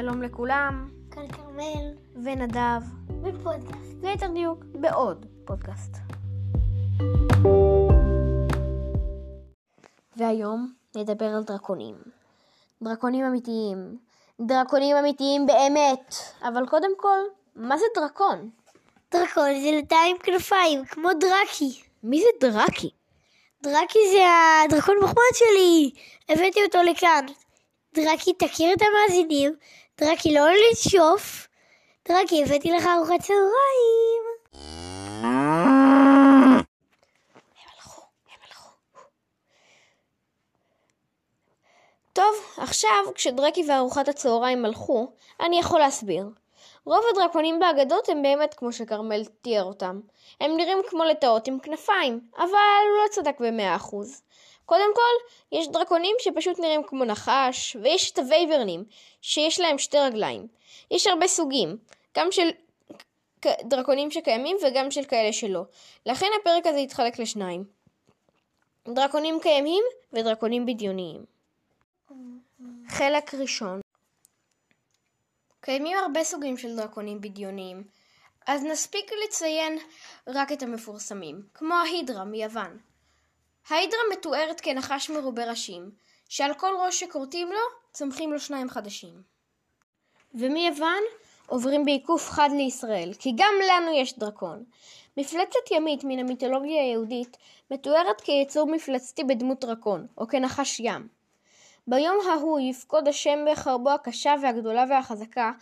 שלום לכולם, כאן כרמל, ונדב, בפודקאסט. ליתר דיוק, בעוד פודקאסט. והיום נדבר על דרקונים. דרקונים אמיתיים. דרקונים אמיתיים באמת. אבל קודם כל, מה זה דרקון? דרקון זה לטה עם כנפיים, כמו דרקי. מי זה דרקי? דרקי זה הדרקון מחמוד שלי, הבאתי אותו לכאן. דרקי, תכיר את המאזינים, דרקי לא לנשוף. דרקי, הבאתי לך ארוחת צהריים. טוב, עכשיו, כשדרקי וארוחת הצהריים הלכו, אני יכול להסביר. רוב הדרקונים באגדות הם באמת כמו שכרמל תיאר אותם. הם נראים כמו לטאות עם כנפיים, אבל הוא לא צדק במאה אחוז. קודם כל, יש דרקונים שפשוט נראים כמו נחש, ויש את הווייברנים, שיש להם שתי רגליים. יש הרבה סוגים, גם של דרקונים שקיימים וגם של כאלה שלא. לכן הפרק הזה יתחלק לשניים. דרקונים קיימים ודרקונים בדיוניים. חלק ראשון קיימים הרבה סוגים של דרקונים בדיוניים, אז נספיק לציין רק את המפורסמים, כמו ההידרה מיוון. ההידרה מתוארת כנחש מרובה ראשים, שעל כל ראש שכורתים לו, צומחים לו שניים חדשים. ומיוון עוברים בעיקוף חד לישראל, כי גם לנו יש דרקון. מפלצת ימית מן המיתולוגיה היהודית מתוארת כיצור מפלצתי בדמות דרקון, או כנחש ים. ביום ההוא יפקוד השם בחרבו הקשה והגדולה והחזקה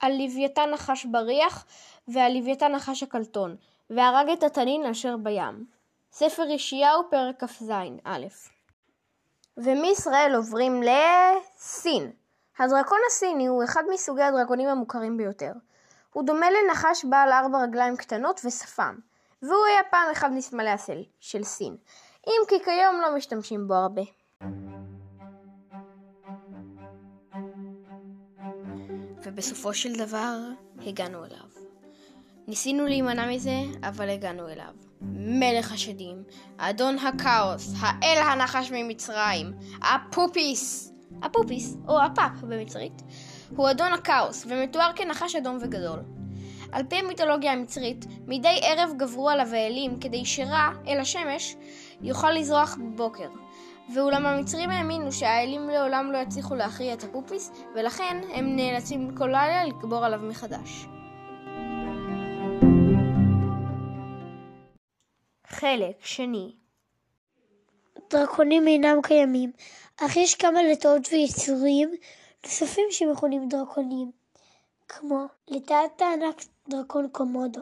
על לוויתן נחש בריח ועל לוויתן נחש הקלטון, והרג את התנין אשר בים. ספר ישעיהו פרק כ"ז א. ומישראל עוברים לסין. הדרקון הסיני הוא אחד מסוגי הדרקונים המוכרים ביותר. הוא דומה לנחש בעל ארבע רגליים קטנות ושפם, והוא היה פעם אחד מסמלי הסל של סין, אם כי כיום לא משתמשים בו הרבה. ובסופו של דבר הגענו אליו. ניסינו להימנע מזה, אבל הגענו אליו. מלך השדים, אדון הכאוס, האל הנחש ממצרים, אפופיס, אפופיס, או אפפ במצרית, הוא אדון הכאוס, ומתואר כנחש אדום וגדול. על פי המיתולוגיה המצרית, מדי ערב גברו עליו האלים כדי שרע, אל השמש, יוכל לזרוח בבוקר. ואולם המצרים האמינו שהאלים לעולם לא יצליחו להכריע את אפופיס, ולכן הם נאלצים כל לילה לגבור עליו מחדש. חלק שני דרקונים אינם קיימים, אך יש כמה לטאות ויצורים נוספים שמכונים דרקונים, כמו לטאת הענק דרקון קומודו.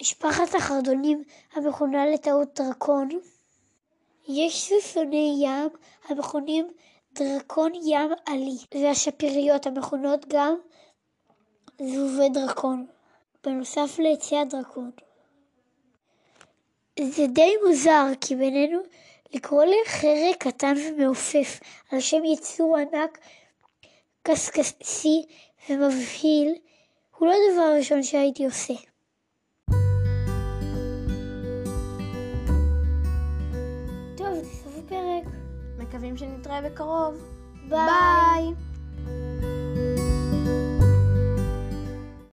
משפחת החרדונים המכונה לטאות דרקון, יש סוסוני ים המכונים דרקון ים עלי, והשפיריות המכונות גם זבובי דרקון, בנוסף לעצי הדרקון. זה די מוזר, כי בינינו לקרוא לחרק קטן ומעופף על שם יצור ענק קשקשי ומבהיל, הוא לא הדבר הראשון שהייתי עושה. טוב, זה סוף הפרק. מקווים שנתראה בקרוב. ביי. ביי.